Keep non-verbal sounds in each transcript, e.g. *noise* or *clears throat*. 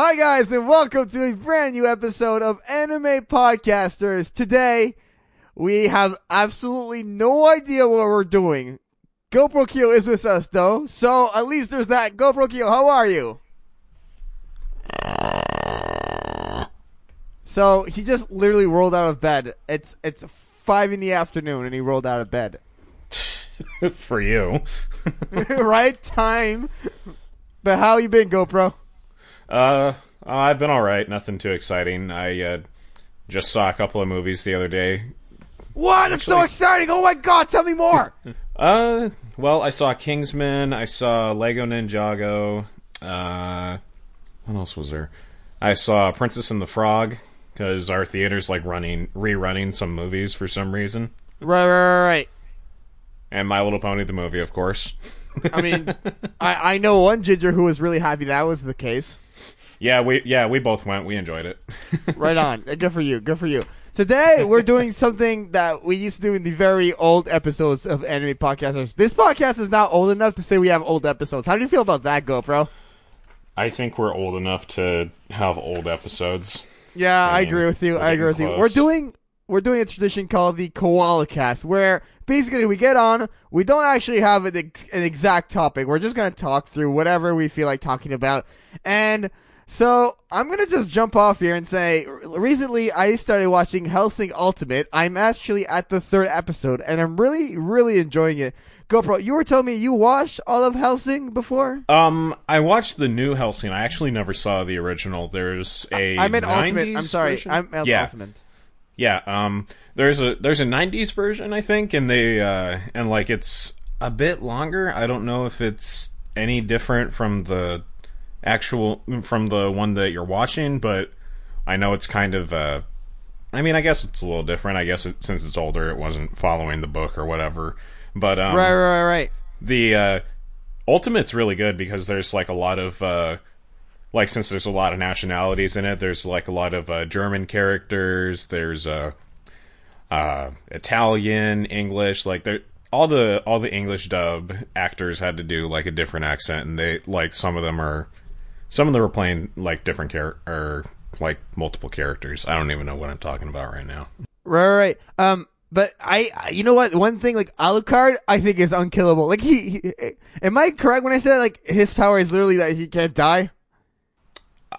Hi guys and welcome to a brand new episode of Anime Podcasters. Today, we have absolutely no idea what we're doing. GoPro Kyo is with us though, so at least there's that. GoPro Kyo, how are you? So he just literally rolled out of bed. It's it's five in the afternoon and he rolled out of bed. *laughs* for you. *laughs* right time. But how you been, GoPro? Uh, I've been all right. Nothing too exciting. I uh, just saw a couple of movies the other day. What? It's so exciting! Oh my god, tell me more! *laughs* Uh, well, I saw Kingsman. I saw Lego Ninjago. Uh, what else was there? I saw Princess and the Frog because our theater's like running rerunning some movies for some reason. right, right, right, And My Little Pony the movie, of course. I mean, *laughs* I, I know one ginger who was really happy that was the case. Yeah, we yeah we both went. We enjoyed it. *laughs* Right on. *laughs* Good for you. Good for you. Today, we're doing something that we used to do in the very old episodes of Anime Podcasters. This podcast is now old enough to say we have old episodes. How do you feel about that, GoPro? I think we're old enough to have old episodes. Yeah, I mean, agree with you. we're I agree with getting you. We're doing we're doing a tradition called the Koala Cast, where basically we get on, we don't actually have an, ex- an exact topic. We're just gonna talk through whatever we feel like talking about, and so I'm gonna just jump off here and say, recently I started watching Hellsing Ultimate. I'm actually at the third episode, and I'm really, really enjoying it. GoPro, you were telling me you watched all of Hellsing before. Um, I watched the new Hellsing. I actually never saw the original. There's a I meant 90s Ultimate. I'm sorry. version? I meant yeah, Ultimate. yeah. Um, there's a there's a '90s version, I think, and they uh and like it's a bit longer. I don't know if it's any different from the actual from the one that you're watching, but I know it's kind of uh. I mean, I guess it's a little different. I guess it, since it's older, it wasn't following the book or whatever. But um, Right, right, right. the uh ultimate's really good because there's like a lot of uh like since there's a lot of nationalities in it there's like a lot of uh german characters there's uh uh italian english like there all the all the english dub actors had to do like a different accent and they like some of them are some of them were playing like different char or like multiple characters i don't even know what i'm talking about right now Right, right. Um, but I, you know what? One thing, like Alucard, I think is unkillable. Like he, he, am I correct when I said like his power is literally that he can't die?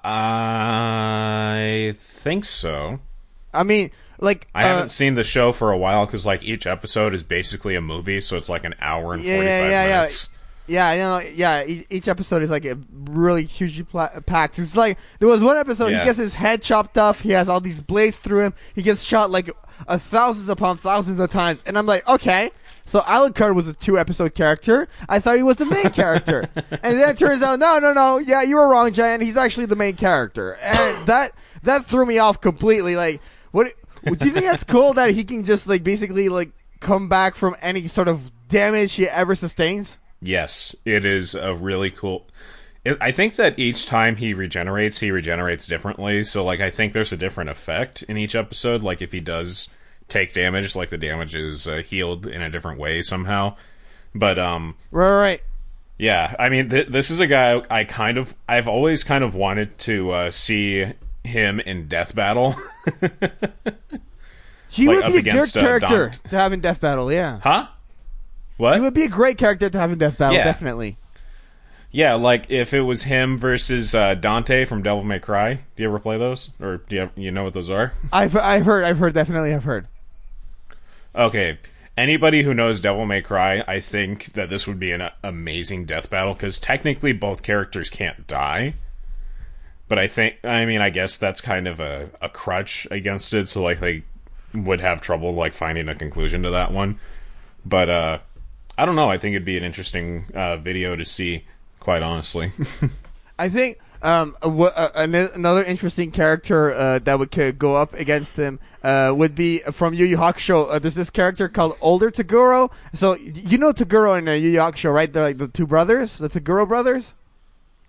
i think so I mean, like I uh, haven't seen the show for a while because like each episode is basically a movie, so it's like an hour and Yeah, forty yeah, five yeah, yeah. minutes. Yeah, you know, yeah. e- Each episode is like a really hugely pla- packed. It's like there was one episode he gets his head chopped off. He has all these blades through him. He gets shot like a thousands upon thousands of times, and I'm like, okay. So Alucard was a two episode character. I thought he was the main character, *laughs* and then it turns out, no, no, no. Yeah, you were wrong, Giant. He's actually the main character, and that that threw me off completely. Like, what? Do you think that's cool that he can just like basically like come back from any sort of damage he ever sustains? Yes, it is a really cool. It, I think that each time he regenerates, he regenerates differently. So like, I think there's a different effect in each episode. Like if he does take damage, like the damage is uh, healed in a different way somehow. But um, Right, right. Yeah, I mean, th- this is a guy I kind of, I've always kind of wanted to uh, see him in Death Battle. *laughs* He Like, would be a good uh, character to have in Death Battle, yeah. huh? He would be a great character to have in Death Battle, Yeah. definitely. Yeah, like if it was him versus uh, Dante from Devil May Cry. Do you ever play those, or do you, have, you know what those are? *laughs* I've I've heard, I've heard, definitely, I've heard. Okay, anybody who knows Devil May Cry, I think that this would be an amazing death battle because technically both characters can't die. But I think, I mean, I guess that's kind of a, a crutch against it, so like they would have trouble like finding a conclusion to that one. But uh, I don't know. I think it'd be an interesting uh, video to see, quite honestly. *laughs* I think um wha- uh, an- another interesting character uh, that would could go up against him uh, would be from Yu Yu Hakusho. Uh, there's this character called Older Toguro. So you know Toguro in uh, Yu Yu Hakusho, right? They're like the two brothers, the Toguro brothers.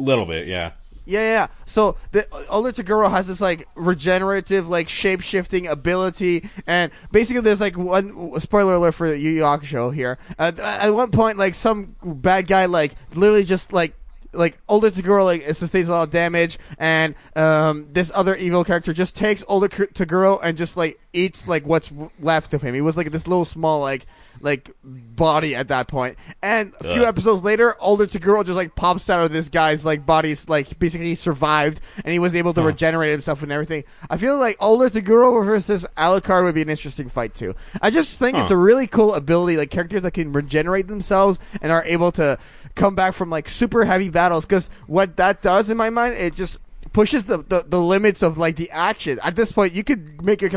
A little bit, yeah. Yeah, yeah. So the older Toguro has this like regenerative, like shape shifting ability, and basically there's like one spoiler alert for Yu Yu Hakusho here. Uh, at one point, like some bad guy, like literally just like like older Toguro like sustains a lot of damage, and um, this other evil character just takes older Toguro and just like eats like what's left of him. He was like this little small like like body at that point. And a few Ugh. episodes later, older Toguro just like pops out of this guy's like body's like basically he survived and he was able to Huh. regenerate himself and everything. I feel like older Toguro versus Alucard would be an interesting fight too. I just think it's a really cool ability, like characters that can regenerate themselves and are able to come back from like super heavy battles. Because what that does in my mind, it just pushes the, the, the limits of like the action. At this point, you could make a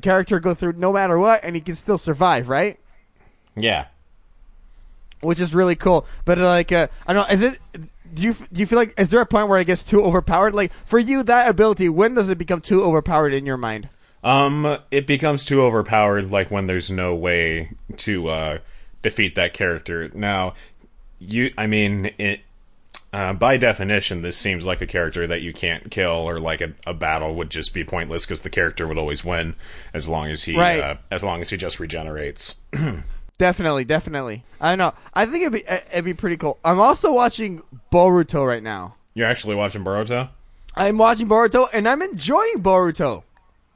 character go through no matter what, and he can still survive, right? Yeah. Which is really cool. But like, uh, I don't know, is it? Do you do you feel like is there a point where it gets too overpowered? Like for you, that ability, when does it become too overpowered in your mind? Um, it becomes too overpowered, like when there's no way to uh, defeat that character. Now, you, I mean, it. Uh, by definition, this seems like a character that you can't kill, or like a, a battle would just be pointless because the character would always win as long as he, Right. uh, as long as he just regenerates. *clears throat* Definitely, definitely. I know. I think it'd be eh, it'd be pretty cool. I'm also watching Boruto right now. You're actually watching Boruto? I'm watching Boruto and I'm enjoying Boruto.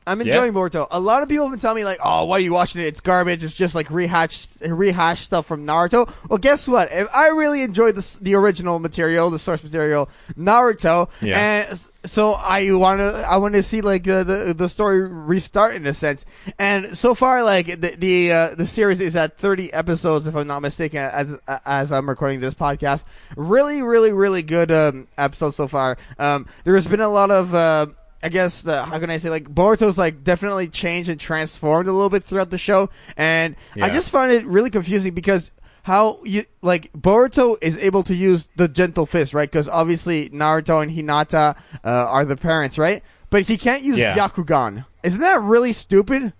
I'm enjoying Boruto. A lot of people have been telling me like, "Oh, why are you watching it? It's garbage. It's just like rehashed rehash stuff from Naruto." Well, guess what? If I really enjoyed the the original material, the source material, Naruto, Yeah. and so I want to I want to see like uh, the the story restart in a sense. And so far, like the the uh, the series is at 30 episodes, if I'm not mistaken, as as I'm recording this podcast. Really, really, really good um, episodes so far. Um, there has been a lot of. Uh, I guess the how can I say like Boruto's like definitely changed and transformed a little bit throughout the show, and I just find it really confusing because how you like Boruto is able to use the gentle fist, right? Because obviously Naruto and Hinata uh, are the parents, right? But he can't use Yeah. Byakugan. Isn't that really stupid?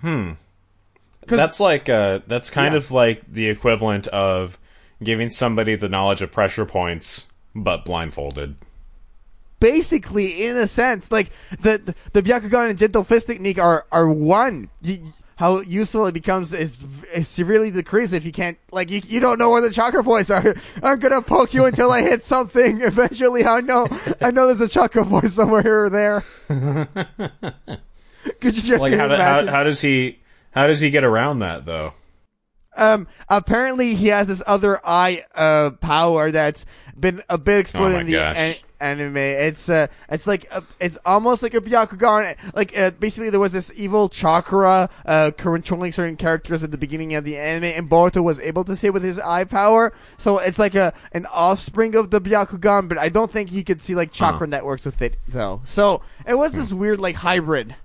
Hmm. That's like uh that's kind Yeah. of like the equivalent of giving somebody the knowledge of pressure points but blindfolded. basically in a sense like the the Byakugan and gentle fist technique are are one you, how useful it becomes is, is severely decreased if you can't like you, you don't know where the chakra points are. *laughs* I'm gonna poke you until i hit something. *laughs* Eventually i know i know there's a chakra point somewhere here or there. *laughs* Could you just Like how, do- how how does he how does he get around that though? Um, apparently he has this other eye uh power that's been a bit explored Oh in the an- anime. It's uh, it's like a, it's almost like a Byakugan. Like uh, basically there was this evil chakra uh controlling certain characters at the beginning of the anime, and Boruto was able to see with his eye power. So it's like a an offspring of the Byakugan, but I don't think he could see like chakra networks with it though. So it was this weird like hybrid.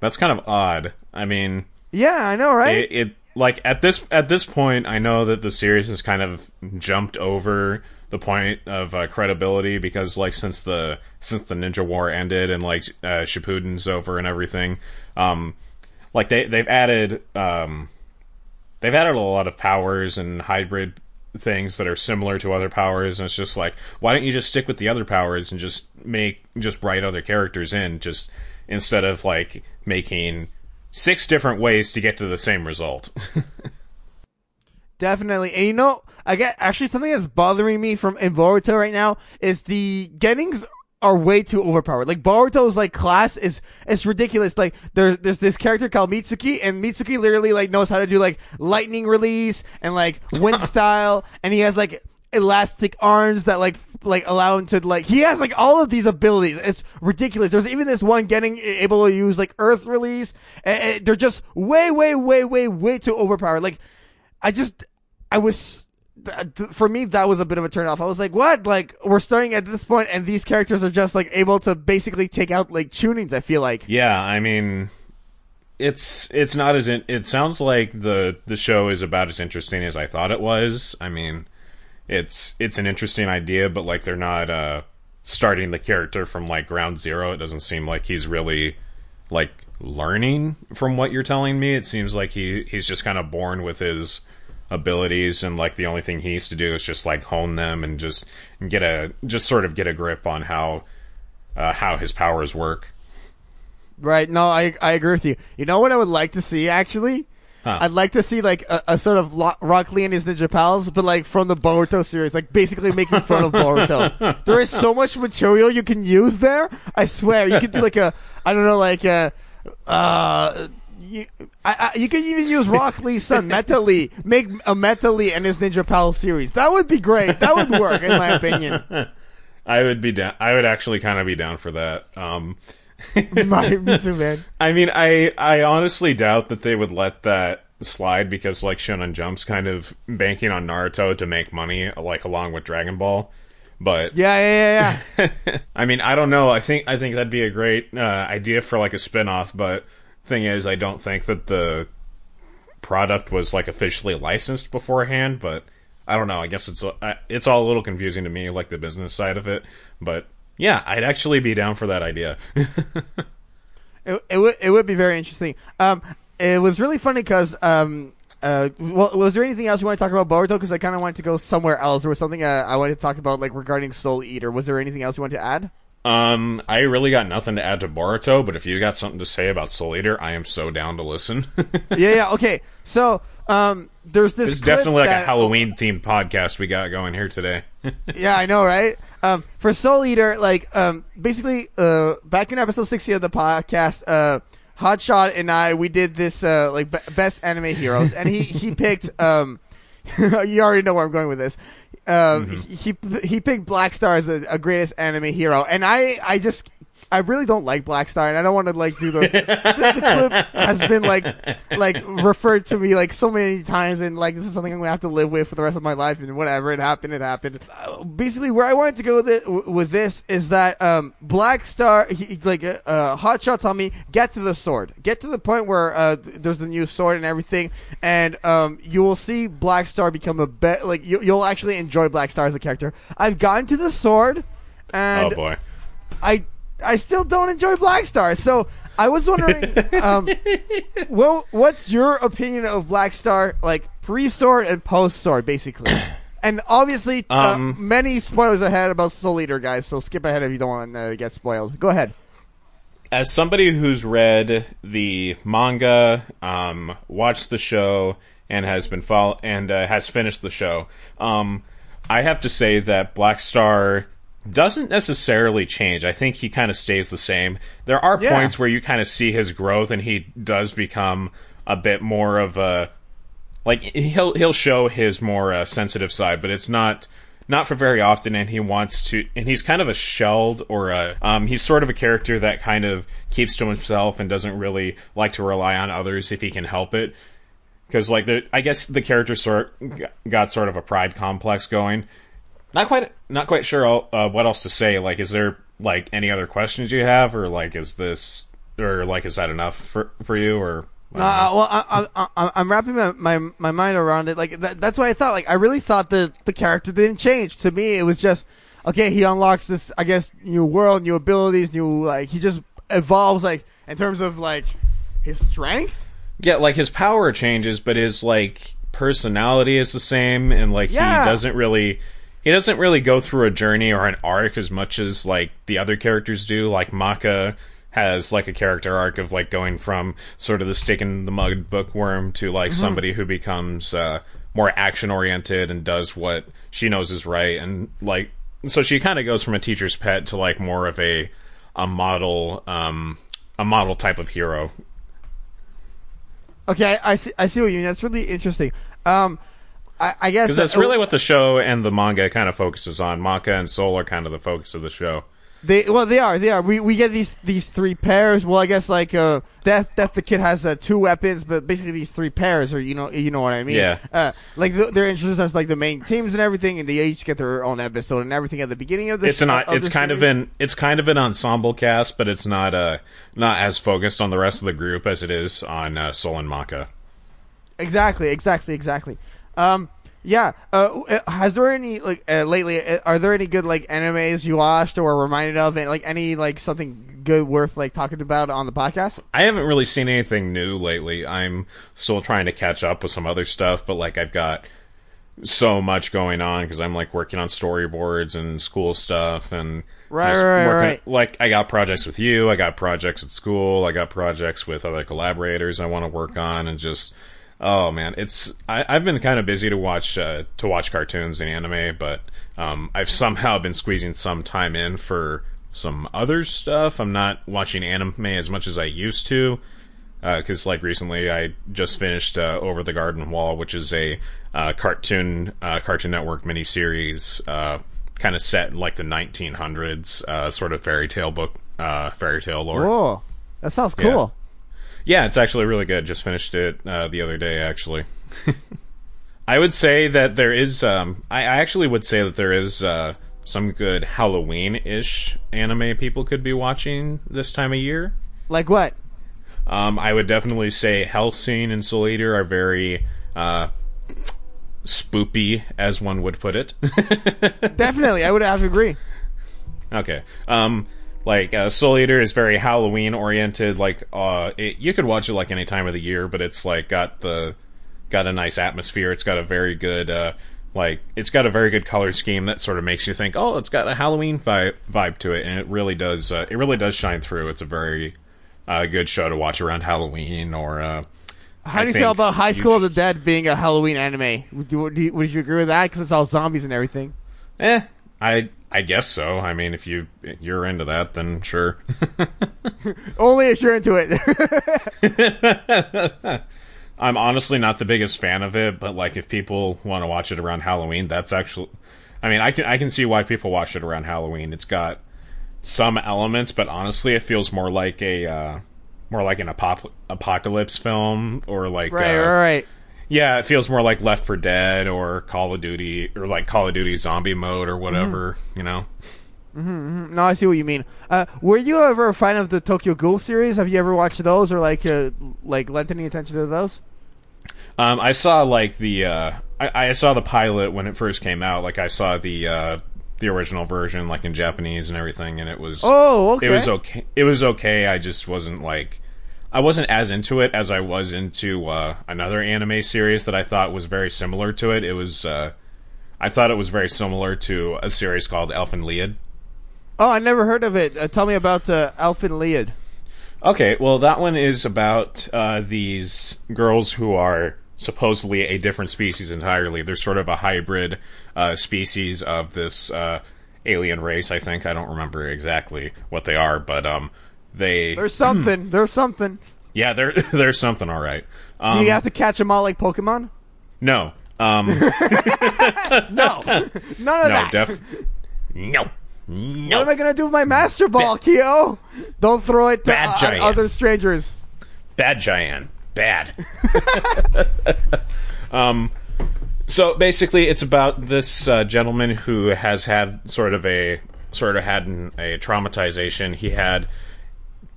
That's kind of odd. I mean, Yeah, I know, right? it, it like at this at this point, I know that the series has kind of jumped over the point of uh, credibility because like since the since the Ninja War ended and like uh, Shippuden's over and everything, um, like they they've added um, they've added a lot of powers and hybrid things that are similar to other powers. And it's just like why don't you just stick with the other powers and just make just write other characters in just instead of like making six different ways to get to the same result *laughs* Definitely. And you know, I get actually something that's bothering me from in Boruto right now is the genins are way too overpowered. Like Boruto's like class is it's ridiculous. Like there, there's this character called Mitsuki, and Mitsuki literally like knows how to do like lightning release and like wind *laughs* style, and he has like elastic arms that like f- like allow him to like he has like all of these abilities. It's ridiculous. There's even this one genin able to use like earth release. And, and they're just way, way, way, way, way too overpowered. Like I just, I was, for me, that was a bit of a turnoff. I was like, what? Like, we're starting at this point and these characters are just like able to basically take out like chunins, I feel like. yeah i mean it's it's not as in, it sounds like the the show is about as interesting as i thought it was i mean it's it's an interesting idea but like they're not uh starting the character from like ground zero it doesn't seem like he's really like learning from what you're telling me it seems like he he's just kind of born with his abilities and like the only thing he needs to do is just like hone them and just get a just sort of get a grip on how uh, how his powers work Right. No, I, I agree with you. You know what I would like to see actually? I'd like to see like a, a sort of Lo- Rock Lee and his Ninja Pals, but like from the Boruto series, like basically making fun of Boruto. *laughs* There is so much material you can use there. I swear, you could do like a, I don't know, like a, uh. You, I, I, you could even use Rock Lee's son, *laughs* Metal Lee. Make a Metal Lee and his Ninja Pal series. That would be great. That would work, in my opinion. *laughs* I would be down. I would actually kind of be down for that. Um, *laughs* my, me too, man. I mean, I I honestly doubt that they would let that slide because like Shonen Jump's kind of banking on Naruto to make money, like along with Dragon Ball. But Yeah, yeah, yeah, yeah. I mean, I don't know. I think I think that'd be a great uh, idea for like a spin-off, but thing is I don't think that the product was like officially licensed beforehand, but I don't know. I guess it's uh, it's all a little confusing to me like the business side of it, but yeah, I'd actually be down for that idea. *laughs* It, it would it would be very interesting. Um, it was really funny because um, uh, well, was there anything else you want to talk about Boruto? Because I kind of wanted to go somewhere else. There was something uh, I wanted to talk about, like regarding Soul Eater. Was there anything else you wanted to add? Um, I really got nothing to add to Boruto, but if you got something to say about Soul Eater, I am so down to listen. *laughs* yeah, yeah. Okay, so um, there's this. It's definitely like that- a Halloween themed podcast we got going here today. *laughs* yeah, I know, right? Um, for Soul Eater, like, um, basically, uh, back in episode 60 of the podcast, uh, Hotshot and I, we did this, uh, like, be- best anime heroes, and he, he picked, um, *laughs* you already know where I'm going with this. Uh, he, he picked Black Star as a, a greatest anime hero, and I, I just, I really don't like Black Star, and I don't want to like do the, the, the clip has been like like referred to me like so many times, and like this is something I'm gonna have to live with for the rest of my life, and whatever it happened, it happened. Uh, basically, where I wanted to go with it with this is that um, Black Star, he, like uh, uh, Hotshot, told me get to the sword, get to the point where uh, there's the new sword and everything, and um, you will see Black Star become a bet. Like you, you'll actually enjoy Black Star as a character. I've gotten to the sword, and oh boy. I I still don't enjoy Black Star. So I was wondering, *laughs* um, well, what's your opinion of Black Star, like pre sword and post sword, basically? *coughs* And obviously, uh, Um, many spoilers ahead about Soul Eater, guys. So skip ahead if you don't want to get spoiled. Go ahead. as somebody who's read the manga, um, watched the show, and has been follow and uh, has finished the show, um, I have to say that Black Star doesn't necessarily change. I think he kind of stays the same. There are Yeah. points where you kind of see his growth, and he does become a bit more of a like he'll he'll show his more uh, sensitive side, but it's not not for very often. And he wants to, and he's kind of a shelled or a um, he's sort of a character that kind of keeps to himself and doesn't really like to rely on others if he can help it. Because like the, I guess the character sort got sort of a pride complex going. Not quite, not quite sure uh, what else to say. Like, is there like any other questions you have, or like is this, or like is that enough for for you, or? uh, well, I, I, I, I'm wrapping my, my my mind around it. Like that, that's what I thought. Like I really thought that the character didn't change. To me, it was just okay. He unlocks this, I guess, new world, new abilities, new like he just evolves. Like in terms of like his strength. Yeah, like his power changes, but his like personality is the same, and like Yeah. he doesn't really he doesn't really go through a journey or an arc as much as like the other characters do. Like Maka has like a character arc of like going from sort of the stick in the mud bookworm to like somebody who becomes uh, more action oriented and does what she knows is right, and like so she kind of goes from a teacher's pet to like more of a a model um a model type of hero Okay, I, I see. I see what you mean. That's really interesting. Um, I, I guess Because that's really what the show and the manga kind of focuses on. Maka and Soul are kind of the focus of the show. They well, they are. They are. We we get these these three pairs. Well, I guess like uh, Death Death the Kid has uh, two weapons, but basically these three pairs, or you know, you know what I mean. Yeah. Uh, like th- they're introduced as like the main teams and everything, and they each get their own episode and everything at the beginning of the. It's an of it's the kind of an it's kind of an ensemble cast, but it's not uh not as focused on the rest of the group as it is on uh, Soul and Maka. Exactly, exactly, exactly. Um, yeah. Uh, uh, has there any like uh, lately? Uh, are there any good like animes you watched or were reminded of, and like any like something good worth like talking about on the podcast? I haven't really seen anything new lately. I'm still trying to catch up with some other stuff, but like I've got so much going on because I'm like working on storyboards and school stuff and Right, right, working- right. Like I got projects with you, I got projects at school, I got projects with other collaborators I want to work on, and just Oh man, it's I, I've been kind of busy to watch uh, to watch cartoons and anime, but um, I've somehow been squeezing some time in for some other stuff. I'm not watching anime as much as I used to because like recently I just finished uh, Over the Garden Wall, which is a uh, cartoon uh, Cartoon Network miniseries, uh, kind of set in like the 1900s, uh, sort of fairy tale book, uh, fairy tale lore. Whoa, that sounds cool. Yeah, it's actually really good. Just finished it uh, the other day, actually. *laughs* I would say that there is. Um, I, I actually would say that there is uh, some good Halloween-ish anime people could be watching this time of year. Like what? Um, I would definitely say Hellsing and Soul Eater are very uh, spoopy, as one would put it. *laughs* Definitely, I would have to agree. Okay. Um, like uh, Soul Eater is very Halloween oriented. Like, uh, it, you could watch it like any time of the year, but it's like got the got a nice atmosphere. It's got a very good uh, like it's got a very good color scheme that sort of makes you think, oh, it's got a Halloween vi- vibe to it, and it really does. Uh, it really does shine through. It's a very uh, good show to watch around Halloween or. Uh, How I do you feel about High School of the Dead being a Halloween anime? Would you, would you, would you agree with that? Because it's all zombies and everything. Eh, I I guess so. I mean, if you you're into that, then sure. *laughs* Only if you're into it. *laughs* I'm honestly not the biggest fan of it, but like if people want to watch it around Halloween, that's actually I mean, I can I can see why people watch it around Halloween. It's got some elements, but honestly, it feels more like a uh, more like an apop- apocalypse film or like right, uh, right, right. Yeah, it feels more like Left for Dead or Call of Duty or like Call of Duty Zombie Mode or whatever, you know. No, I see what you mean. Uh, were you ever a fan of the Tokyo Ghoul series? Have you ever watched those or like uh, like lent any attention to those? Um, I saw like the uh, I, I saw the pilot when it first came out. Like I saw the uh, the original version, like in Japanese and everything, and it was Oh, okay. it was okay. It was okay. I just wasn't like I wasn't as into it as I was into uh, another anime series that I thought was very similar to it. It was uh, I thought it was very similar to a series called Elfen Lied. Oh, I never heard of it. Uh, tell me about uh, Elfen Lied. Okay, well, that one is about uh, these girls who are supposedly a different species entirely. They're sort of a hybrid uh, species of this uh, alien race. I think I don't remember exactly what they are, but um, they There's something. There's something. yeah, they're *laughs* they're something all right. Do Um, you have to catch them all like Pokemon? no, um, *laughs* *laughs* No, none of no, that. def, no, no. What am I gonna do with my Master Ball, Kyo? Don't throw it to uh, other strangers. Bad Giant. Bad. um, so basically, it's about this uh, gentleman who has had sort of a sort of had an, a traumatization. He had,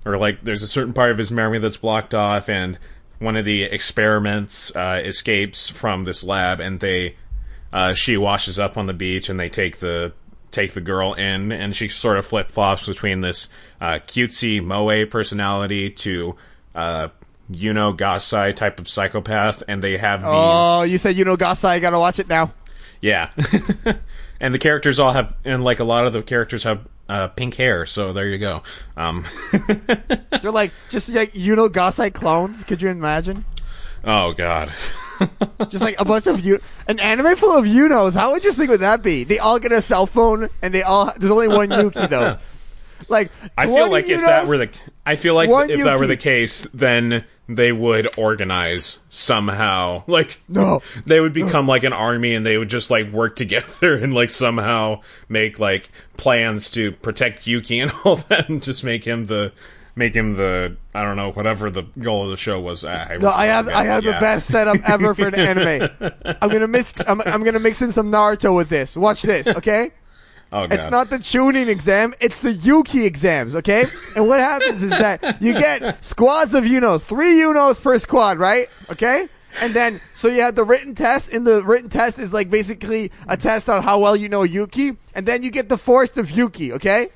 or like, there's a certain part of his memory that's blocked off, and one of the experiments uh, escapes from this lab, and they, uh, she washes up on the beach, and they take the take the girl in, and she sort of flip flops between this uh, cutesy moe personality to uh, Yuno Gasai type of psychopath, and they have these. Oh, you said Yuno Gasai. I gotta watch it now. Yeah, *laughs* and the characters all have, and like a lot of the characters have uh, pink hair. So there you go. Um, *laughs* They're like just like Yuno Gasai clones. Could you imagine? oh god. *laughs* Just like a bunch of you, an anime full of Yunos. How interesting would that be? They all get a cell phone, and they all. There's only one Yuki though. *laughs* Like I feel like if that were the, I feel like if that were the case, then they would organize somehow. Like No. *laughs* they would become like an army, and they would just like work *laughs* together and like somehow make like plans to protect Yuki and *laughs* all that, and just make him the make him the I don't know whatever the goal of the show was. Ah, I No, I have I have the best setup ever for an anime. I'm gonna mix I'm, I'm gonna mix in some Naruto with this. Watch this, okay? Oh god, It's not the chunin exam, it's the Yuki exams, okay? And what happens is that you get squads of Yunos, three Yunos per squad, right? Okay? And then, so you have the written test, and the written test is like basically a test on how well you know Yuki, and then you get the forest of Yuki, okay?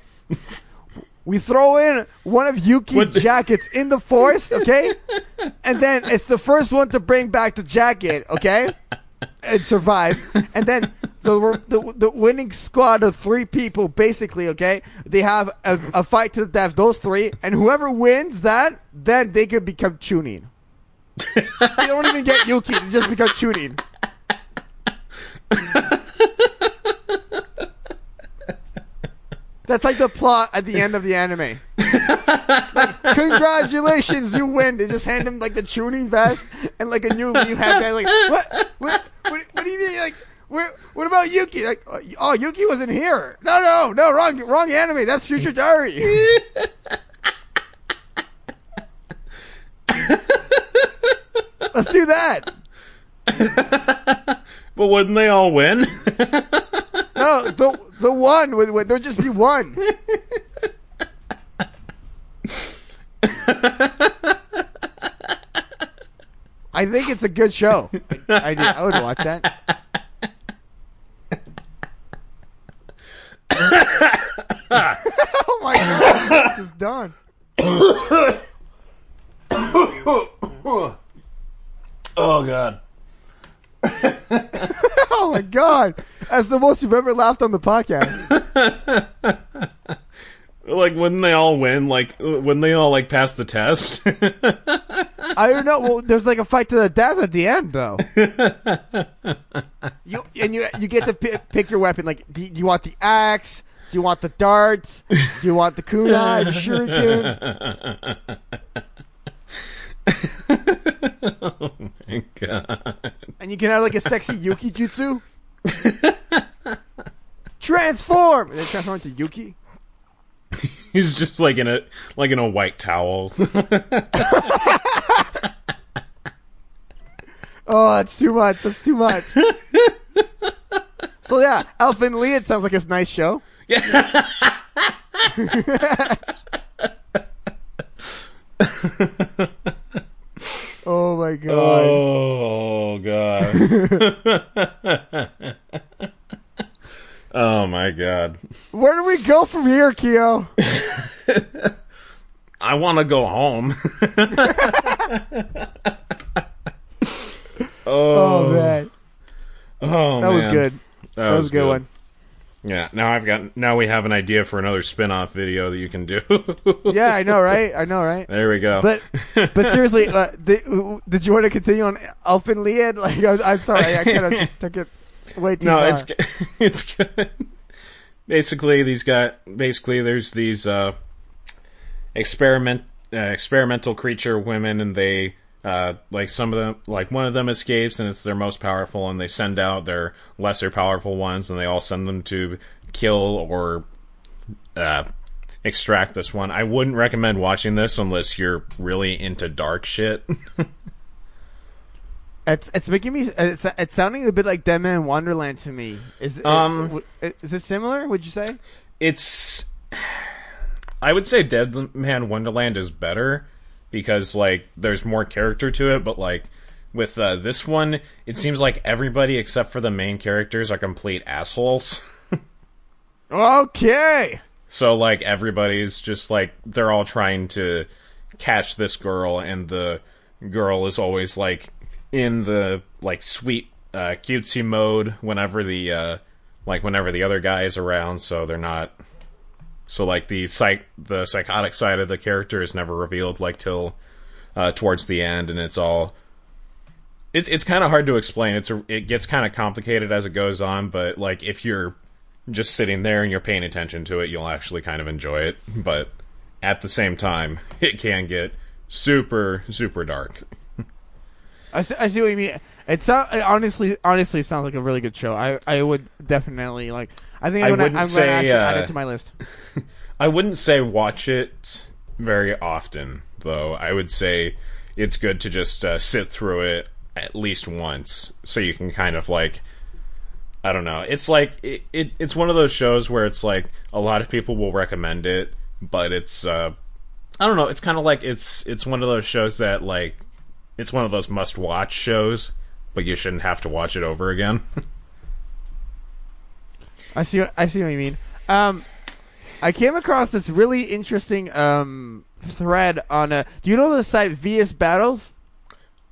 We throw in one of Yuki's the- jackets in the forest, okay? And then it's the first one to bring back the jacket, okay? And survive. And then the, the the winning squad of three people, basically, okay? They have a, a fight to the death, those three, and whoever wins that, then they could become chunin. you don't even get Yuki; you just become Chunin. That's like the plot at the end of the anime. Like, congratulations, you win. They just hand him like the chunin vest and like a new leaf headband. Like, what? What? What, what do you mean? Like, where, what about Yuki? Like, uh, oh, Yuki wasn't here. No, no, no, wrong, wrong anime. That's Future Diary. *laughs* Let's do that. But wouldn't they all win? No, the the one would, would there'd just be one. I think it's a good show. I, I, I would watch that. Oh my god, just done. oh god. *laughs* Oh my god, that's the most you've ever laughed on the podcast. *laughs* Like wouldn't they all win? Like wouldn't they all like pass the test? *laughs* I don't know. Well, there's like a fight to the death at the end, though. *laughs* you and you you get to pick, pick your weapon. Like, do you, do you want the axe? Do you want the darts? Do you want the kunai, the shuriken? *laughs* Oh my god. And you can have like a sexy Yuki jutsu. Transform! And then transform into Yuki. *laughs* He's just like in a like in a white towel. *laughs* Oh, that's too much. That's too much. *laughs* so yeah, Elfen Lied. It sounds like a nice show. Yeah. oh my god. oh god. Oh my god. Where do we go from here, Kyo? *laughs* I want to go home. Oh *laughs* oh, man, oh, that was good. That, That was a good one. Yeah. Now I've got. Now we have an idea for another spin-off video that you can do. *laughs* Yeah, I know, right? I know, right? There we go. But but seriously, uh, did, did you want to continue on Elfen Lied? Like, I, I'm sorry, I kind of just took it way too no, far. it's *laughs* it's good. Basically, these got basically there's these uh, experiment uh, experimental creature women, and they uh, like some of them like one of them escapes, and it's their most powerful, and they send out their lesser powerful ones, and they all send them to kill or uh, extract this one. I wouldn't recommend watching this unless you're really into dark shit. *laughs* It's it's making me. It's, it's sounding a bit like Deadman Wonderland to me. Is it, Um, w- is it similar? Would you say? it's I would say Deadman Wonderland is better because like there's more character to it, but like with uh, this one, it seems like everybody except for the main characters are complete assholes. Okay. So like everybody's just like they're all trying to catch this girl, and the girl is always like in the like sweet uh, cutesy mode whenever the uh, like whenever the other guy is around. So they're not. So like the psych the psychotic side of the character is never revealed like till uh, towards the end, and it's all. It's it's kind of hard to explain. It's a, it gets kind of complicated as it goes on, but like if you're just sitting there and you're paying attention to it, you'll actually kind of enjoy it. But at the same time, *laughs* it can get super, super dark. I see, I see what you mean. It sound it honestly honestly sounds like a really good show. I I would definitely like. I think I I'm gonna, wouldn't I'm say, gonna actually add uh, it to my list. *laughs* I wouldn't say watch it very often, though. I would say it's good to just uh, sit through it at least once so you can kind of like. I don't know. It's like it, it. It's one of those shows where it's like a lot of people will recommend it, but it's. uh I don't know. It's kind of like it's. It's one of those shows that like. It's one of those must-watch shows, but you shouldn't have to watch it over again. *laughs* I see. I see what you mean. Um, I came across this really interesting um thread on a. Do you know the site VS Battles?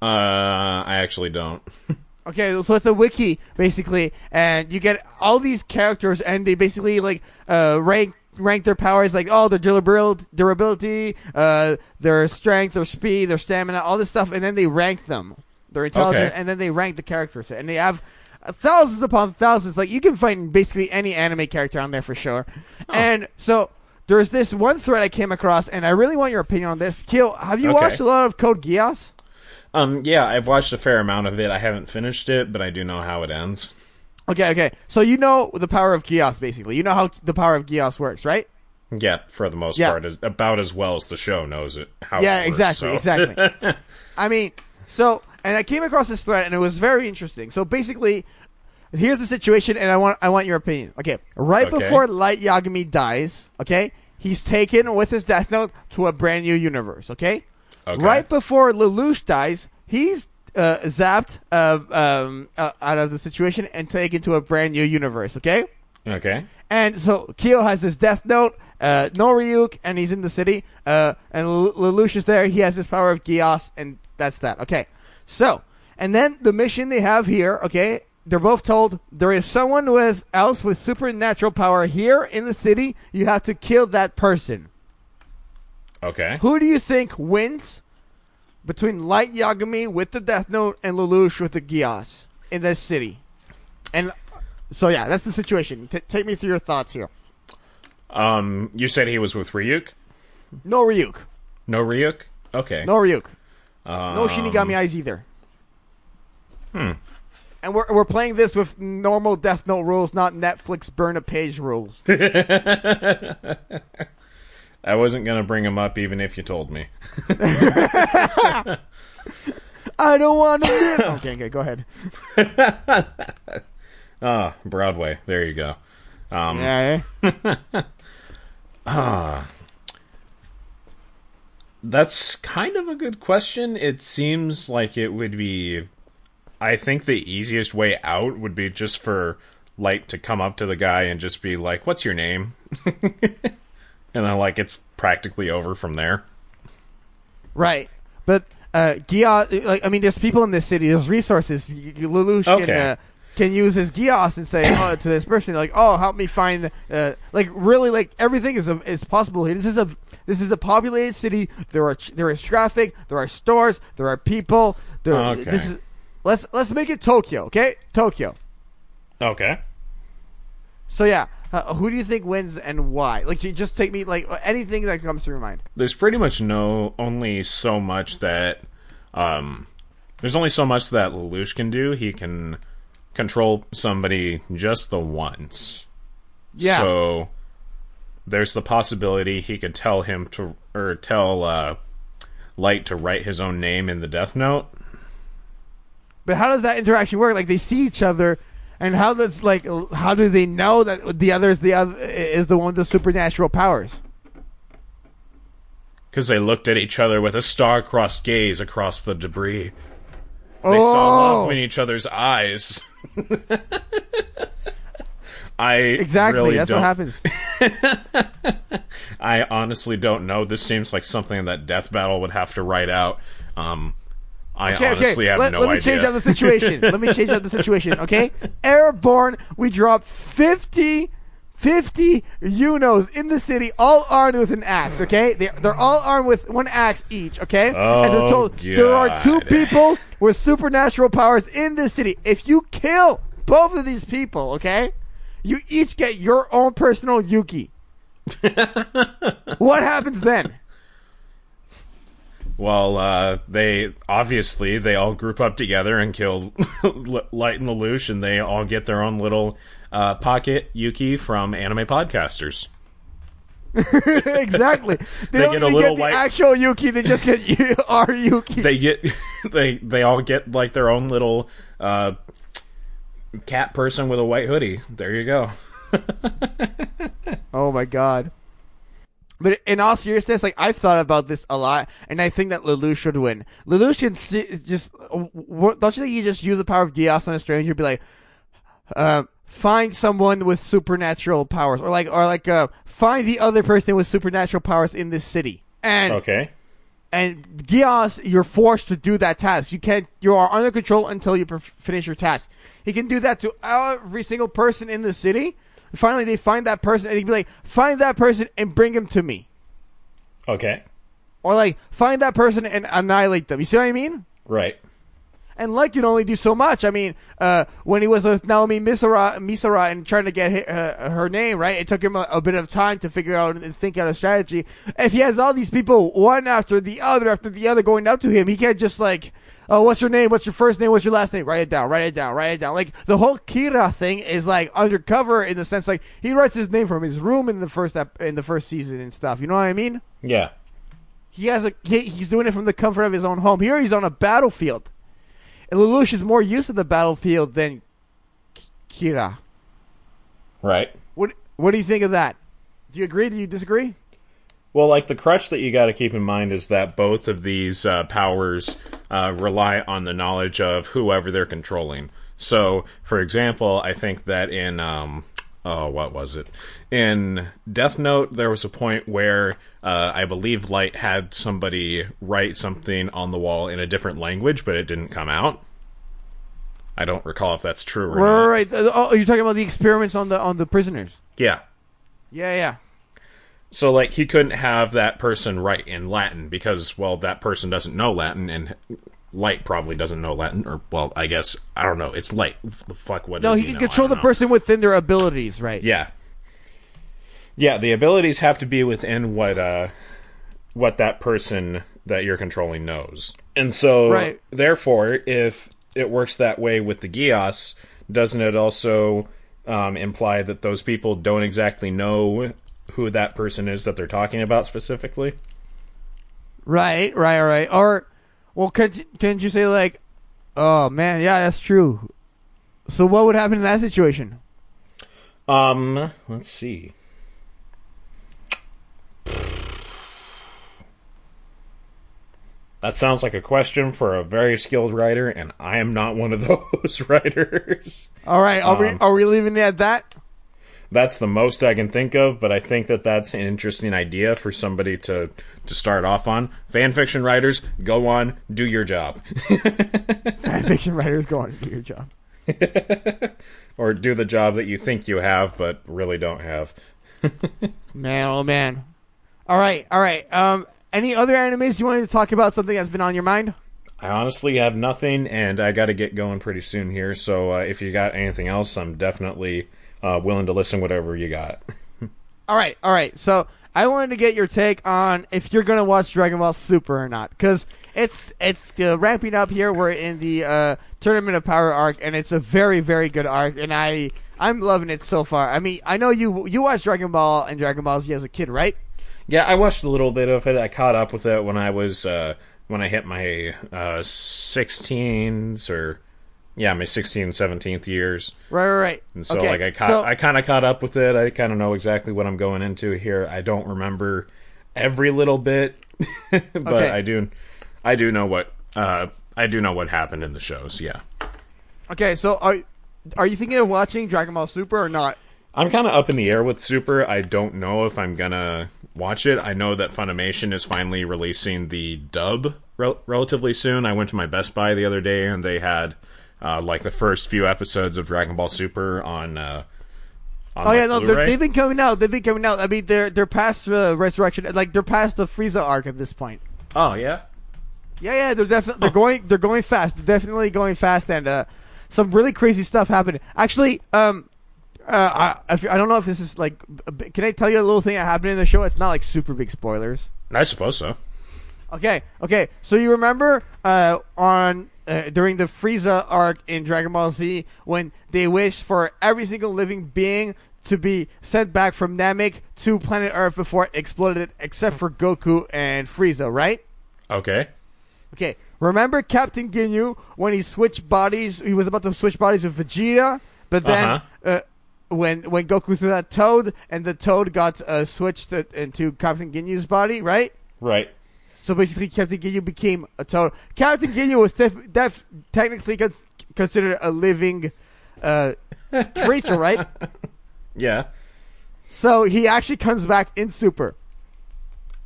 uh, I actually don't. *laughs* Okay, so it's a wiki basically, and you get all these characters, and they basically like uh, rank rank their powers like oh their durability, durability, uh, their strength, their speed, their stamina, all this stuff, and then they rank them. Their intelligence, Okay. and then they rank the characters, and they have uh, thousands upon thousands. Like you can find basically any anime character on there for sure. And so there's this one thread I came across, and I really want your opinion on this. Keel, have you Okay. watched a lot of Code Geass? Um, yeah, I've watched a fair amount of it. I haven't finished it, but I do know how it ends. Okay, okay. So you know the power of Geass, basically. You know how the power of Geass works, right? Yeah, for the most Yeah. part, as, about as well as the show knows it. How Yeah, it works, exactly, so. exactly. *laughs* I mean, so and I came across this thread and it was very interesting. So basically, here's the situation, and I want I want your opinion. Okay, right Okay. before Light Yagami dies, okay, he's taken with his Death Note to a brand new universe. Okay, Okay. right before Lelouch dies, he's uh, zapped uh, um, uh, out of the situation and taken to a brand new universe. Okay. okay. And so Kyo has his death note, uh, no Ryuk, and he's in the city. Uh, and L- Lelouch is there. He has his power of Geass, and that's that. Okay. So, and then the mission they have here, okay, they're both told there is someone with else with supernatural power here in the city. You have to kill that person. Okay. Who do you think wins between Light Yagami with the Death Note and Lelouch with the Geass in this city? And so, yeah, that's the situation. T- take me through your thoughts here. Um, you said he was with Ryuk. No Ryuk. No Ryuk. Okay. No Ryuk. Um, No Shinigami Eyes either. Hmm. And we're we're playing this with normal Death Note rules, not Netflix burn a page rules. *laughs* I wasn't gonna bring him up even if you told me. *laughs* I don't want to live. Okay, okay, go ahead. *laughs* Ah, Broadway. There you go. Um, Yeah. eh? *laughs* That's kind of a good question. It seems like it would be. I think the easiest way out would be just for Light to come up to the guy and just be like, "What's your name?" And then like it's practically over from there. Right. But uh, Geass, like I mean, there's people in this city. There's resources. Y- y- Lelouch can uh, can use his Geass and say oh, to this person like, "Oh, help me find." Uh, like really, like everything is a, is possible here. This is a this is a populated city. There are there is traffic. There are stores. There are people. There. Okay. This is let's let's make it Tokyo. Okay, Tokyo. Okay. So yeah, uh, who do you think wins and why? Like, just take me like anything that comes to your mind. There's pretty much no only so much that um there's only so much that Lelouch can do. He can control somebody just the once. Yeah. So there's the possibility he could tell him to or tell uh Light to write his own name in the Death Note. But how does that interaction work? Like they see each other, and how does like how do they know that the other is the other is the one with the supernatural powers? Because they looked at each other with a star-crossed gaze across the debris. They saw Oh, love in each other's eyes. *laughs* I exactly. really That's don't, what happens. *laughs* I honestly don't know. This seems like something that Death Battle would have to write out. Um, I Okay, honestly okay. have Let, no let me idea. change up the situation. let me change up the situation. *laughs* Okay, Airborne. We drop 50, 50 Yunos in the city, all armed with an axe. Okay, they, they're all armed with one axe each. Okay, and they're Oh, told there are two people with supernatural powers in this city. If you kill both of these people, okay, you each get your own personal Yuki. *laughs* what happens then? Well, uh, they obviously they all group up together and kill *laughs* Light and Lelouch, and they all get their own little uh, pocket Yuki from anime podcasters. *laughs* exactly. *laughs* They, They don't get a even little get the white- actual Yuki. They just get our Yuki. They get they they all get like their own little uh, cat person with a white hoodie. There you go. Oh my god. But in all seriousness, like I've thought about this a lot, and I think that Lelouch should win. Lelouch can si- just don't you think you just use the power of Geass on a stranger, be like, uh, find someone with supernatural powers, or like, or like, uh, find the other person with supernatural powers in this city, and Okay. and Geass, you're forced to do that task. You can't. You are under control until you per- finish your task. He can do that to every single person in the city. Finally they find that person, and he'd be like, "Find that person and bring him to me," Okay. or like, "Find that person and annihilate them." You see what I mean? Right. And Light can only do so much. I mean, uh, when he was with Naomi Misora, Misora and trying to get her, uh, her name right, it took him a, a, bit of time to figure out and think out a strategy. If he has all these people, one after the other after the other, going up to him, he can't just like, oh, what's your name? What's your first name? What's your last name? Write it down. Write it down. Write it down. Like the whole Kira thing is like undercover in the sense like he writes his name from his room in the first ep- in the first season and stuff. You know what I mean? Yeah. He has a he, he's doing it from the comfort of his own home. Here he's on a battlefield. And Lelouch is more used to the battlefield than Kira. Right. What What do you think of that? Do you agree? Do you disagree? Well, like the crutch that you got to keep in mind is that both of these uh, powers uh, rely on the knowledge of whoever they're controlling. So, for example, I think that in um, oh, what was it? In Death Note, there was a point where uh, I believe Light had somebody write something on the wall in a different language, but it didn't come out. I don't recall if that's true or not. Right. right. Oh, you're talking about the experiments on the on the prisoners. Yeah. Yeah, yeah. So, like, he couldn't have that person write in Latin because, well, that person doesn't know Latin, and Light probably doesn't know Latin, or well, I guess I don't know. It's Light. The fuck, what? No, he he can know? control the know. person within their abilities, right? Yeah, yeah. The abilities have to be within what uh, what that person that you're controlling knows, and so Right. therefore, if it works that way with the Geass, doesn't it also um, imply that those people don't exactly know who that person is that they're talking about specifically? Right, right, right. Or, well, could can't you say like, oh man, yeah, that's true. So what would happen in that situation? Um, let's see. That sounds like a question for a very skilled writer, and I am not one of *laughs* those writers. All right, are we Um, are we leaving it at that? That's the most I can think of, but I think that that's an interesting idea for somebody to to start off on. Fan fiction writers, go on, do your job, *laughs* Fiction writers go on do your job. *laughs* or do the job that you think you have but really don't have. Man, oh man. All right, all right. Um, any other animes you wanted to talk about? Something that's been on your mind? I honestly have nothing, and I got to get going pretty soon here. So uh, if you got anything else, I'm definitely uh, willing to listen. Whatever you got. *laughs* All right, all right. So I wanted to get your take on if you're gonna watch Dragon Ball Super or not, because it's it's uh, ramping up here. We're in the uh, Tournament of Power arc, and it's a very very good arc, and I I'm loving it so far. I mean, I know you you watched Dragon Ball and Dragon Ball Z as a kid, right? Yeah, I watched a little bit of it. I caught up with it when I was uh, when I hit my uh, 16s or yeah, my 16th, 17th years. Right, right, right. And so okay. like I caught, so, I kind of caught up with it. I kind of know exactly what I'm going into here. I don't remember every little bit, *laughs* but Okay. I do I do know what uh, I do know what happened in the shows. Yeah. okay, so are are you thinking of watching Dragon Ball Super or not? I'm kind of up in the air with Super. I don't know if I'm gonna watch it. I know that Funimation is finally releasing the dub rel- relatively soon. I went to my Best Buy the other day and they had uh, like the first few episodes of Dragon Ball Super on. Uh, on Oh yeah, no, they've been coming out. They've been coming out. I mean, they're they're past uh, Resurrection, like they're past the Frieza arc at this point. Oh yeah. Yeah, yeah, they're definitely they're going they're going fast. They're definitely going fast, and uh, some really crazy stuff happened. Actually, um, uh, I if, I don't know if this is like, can I tell you a little thing that happened in the show? It's not like super big spoilers. I suppose so. Okay, okay. So you remember uh, on uh, during the Frieza arc in Dragon Ball Z when they wished for every single living being to be sent back from Namek to planet Earth before it exploded, except for Goku and Frieza, right? Okay. Okay, remember Captain Ginyu when he switched bodies? He was about to switch bodies with Vegeta, but then Uh-huh. uh when when Goku threw that Toad, and the Toad got uh, switched it into Captain Ginyu's body, right? Right. So basically, Captain Ginyu became a Toad. Captain Ginyu was def- def- technically con- considered a living uh, *laughs* creature, right? Yeah. So he actually comes back in Super.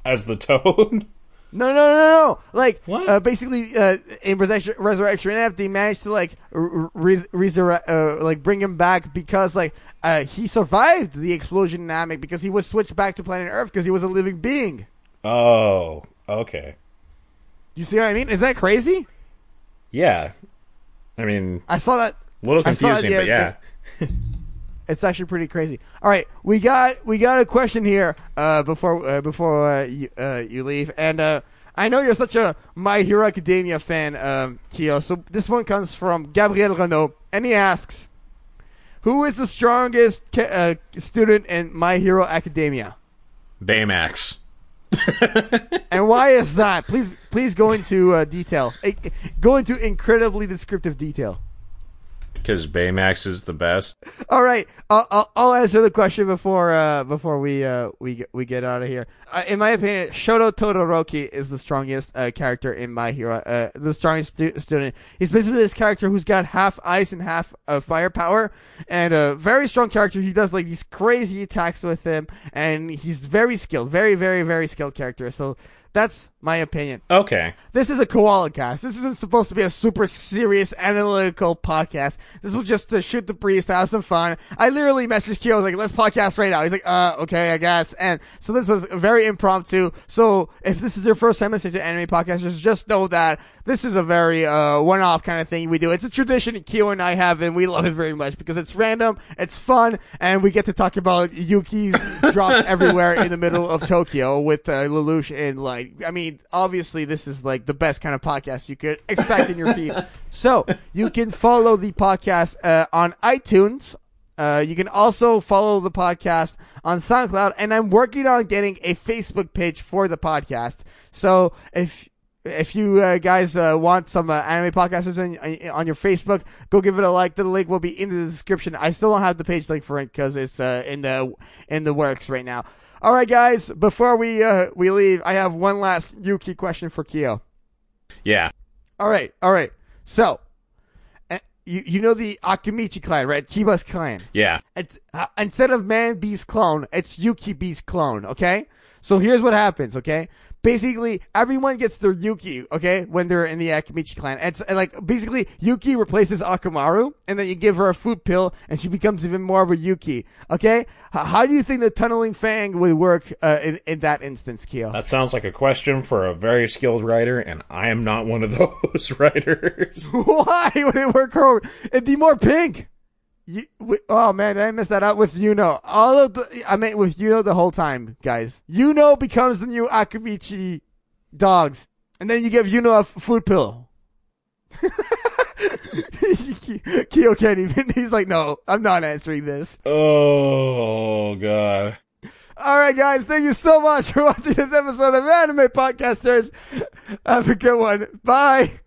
As the Toad. *laughs* No, no, no, no. Like? Uh, basically, uh, in Resurrection, Resurrection F, they managed to like re- resurrect, uh, like bring him back because like uh, he survived the explosion in Namek because he was switched back to planet Earth because he was a living being. Oh, okay. You see what I mean? Is that crazy? Yeah. I mean, I saw that. a little I saw it, confusing, but yeah, yeah. *laughs* It's actually pretty crazy. All right, we got we got a question here uh, before uh, before uh, you, uh, you leave, and uh, I know you're such a My Hero Academia fan, um, Kyo. So this one comes from Gabriel Renault, and he asks, "Who is the strongest ca- uh, student in My Hero Academia, Baymax. *laughs* and why is that? Please please go into uh, detail. Go into incredibly descriptive detail." Because Baymax is the best. All right, I'll, I'll, I'll answer the question before uh, before we uh, we we get out of here. Uh, in my opinion, Shoto Todoroki is the strongest uh, character in My Hero. Uh, the strongest stu- student. He's basically this character who's got half ice and half uh, fire power, and a very strong character. He does like these crazy attacks with him, and he's very skilled, very very very skilled character. So that's my opinion. Okay. This is a koala cast. This isn't supposed to be a super serious analytical podcast. This was just to shoot the breeze, to have some fun. I literally messaged Kyo, I was like, let's podcast right now. He's like, uh, okay, I guess. And so this was very impromptu. So if this is your first time listening to anime podcasters, just know that this is a very, uh, one-off kind of thing we do. It's a tradition Kyo and I have, and we love it very much because it's random, it's fun, and we get to talk about Yuki's *laughs* dropped everywhere in the middle of Tokyo with, uh, Lelouch and like, I mean, obviously this is like the best kind of podcast you could expect in your *laughs* feed. So you can follow the podcast uh, on iTunes. Uh, you can also follow the podcast on SoundCloud, and I'm working on getting a Facebook page for the podcast. So if if you uh, guys uh, want some uh, anime podcasters on, on your Facebook, go give it a like. The link will be in the description. I still don't have the page link for it because it's uh, in the in the works right now. All right, guys. Before we uh, we leave, I have one last Yuki question for Kyo. Yeah. All right, all right. So, uh, you you know the Akimichi clan, right? Kiba's clan. Yeah. It's uh, instead of man beast clone, it's Yuki beast clone. Okay. So here's what happens. Okay. Basically, everyone gets their Yuki, okay, when they're in the Akimichi clan. It's uh, like basically Yuki replaces Akamaru, and then you give her a food pill, and she becomes even more of a Yuki. Okay, how do you think the tunneling fang would work uh, in in that instance, Kyo? That sounds like a question for a very skilled writer, and I am not one of *laughs* those writers. *laughs* Why would it work? Her? It'd be more pink. You, wi- oh man, did I miss that out with Yuno. All of the, I meant with Yuno the whole time, guys. Yuno becomes the new Akimichi dogs, and then you give Yuno a f- food pill. *laughs* Kyo can't even. He's like, no, I'm not answering this. oh, God. All right, guys, thank you so much for watching this episode of Anime Podcasters. Have a good one. Bye.